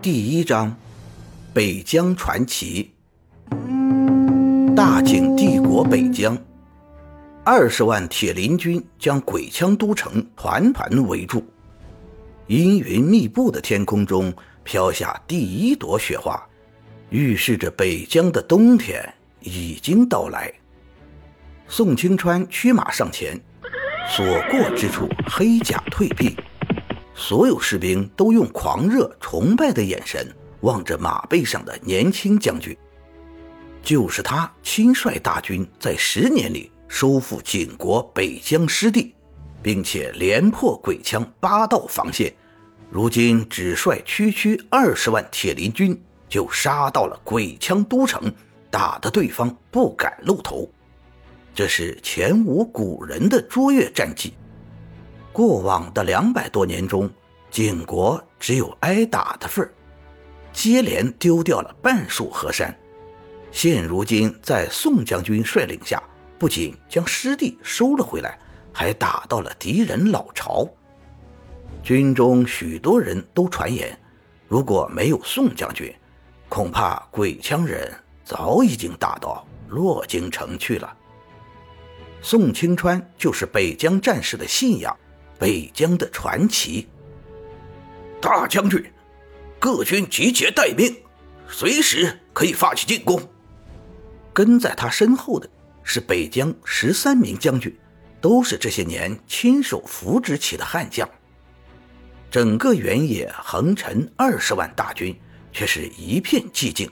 第一章：北疆传奇。大景帝国北疆，二十万铁林军将鬼枪都城团团围住。阴云密布的天空中飘下第一朵雪花，预示着北疆的冬天已经到来。宋清川驱马上前，所过之处黑甲退避。所有士兵都用狂热崇拜的眼神望着马背上的年轻将军，就是他亲率大军在十年里收复景国北疆失地，并且连破鬼枪八道防线，如今只率区区二十万铁林军就杀到了鬼枪都城，打得对方不敢露头，这是前无古人的卓越战绩。过往的两百多年中，景国只有挨打的份儿，接连丢掉了半数河山。现如今，在宋将军率领下，不仅将失地收了回来，还打到了敌人老巢。军中许多人都传言，如果没有宋将军，恐怕鬼枪人早已经打到洛京城去了。宋清川就是北疆战士的信仰。北疆的传奇，大将军，各军集结待命，随时可以发起进攻。跟在他身后的是北疆十三名将军，都是这些年亲手扶植起的悍将。整个原野横陈二十万大军，却是一片寂静，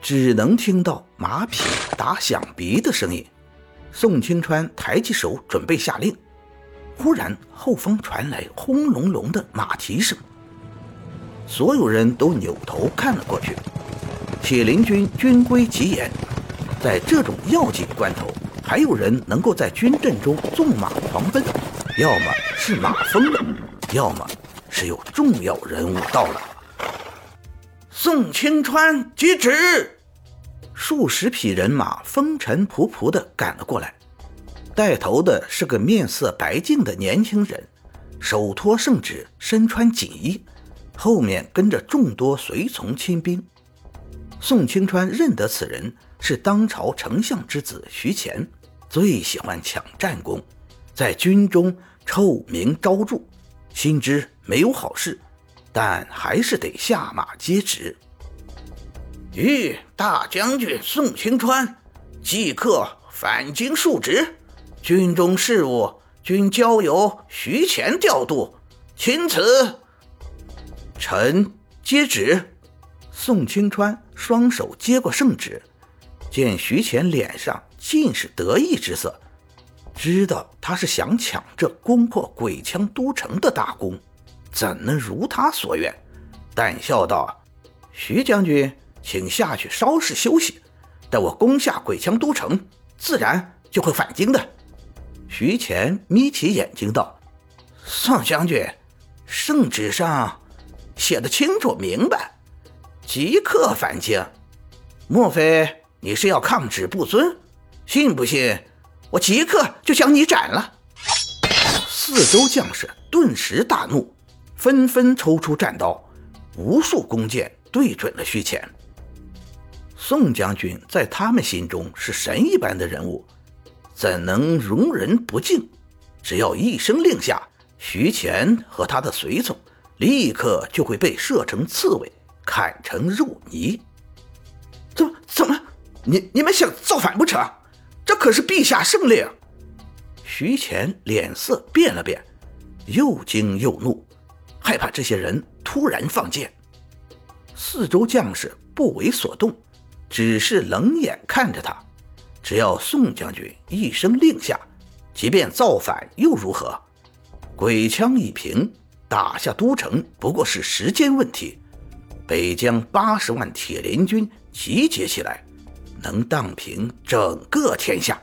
只能听到马匹打响鼻的声音。宋清川抬起手准备下令。忽然，后方传来轰隆隆的马蹄声，所有人都扭头看了过去。铁林军军规极严，在这种要紧关头，还有人能够在军阵中纵马狂奔，要么是马疯了，要么是有重要人物到了。宋清川接旨，数十匹人马风尘仆仆地赶了过来。带头的是个面色白净的年轻人，手托圣旨，身穿锦衣，后面跟着众多随从亲兵。宋清川认得此人是当朝丞相之子徐乾，最喜欢抢战功，在军中臭名昭著，心知没有好事，但还是得下马接旨。吁，大将军宋清川，即刻返京述职。军中事务均交由徐乾调度，钦此。臣接旨。宋清川双手接过圣旨，见徐乾脸上尽是得意之色，知道他是想抢这攻破鬼枪都城的大功，怎能如他所愿？淡笑道：“徐将军，请下去稍事休息，待我攻下鬼枪都城，自然就会返京的。”徐乾眯起眼睛道：“宋将军，圣旨上写的清楚明白，即刻返京。莫非你是要抗旨不遵？信不信我即刻就将你斩了？”四周将士顿时大怒，纷纷抽出战刀，无数弓箭对准了徐乾。宋将军在他们心中是神一般的人物。怎能容人不敬？只要一声令下，徐乾和他的随从立刻就会被射成刺猬，砍成肉泥。怎么怎么？你你们想造反不成？这可是陛下圣令！徐乾脸色变了变，又惊又怒，害怕这些人突然放箭。四周将士不为所动，只是冷眼看着他。只要宋将军一声令下，即便造反又如何？鬼枪一平，打下都城不过是时间问题。北疆八十万铁林军集结起来，能荡平整个天下。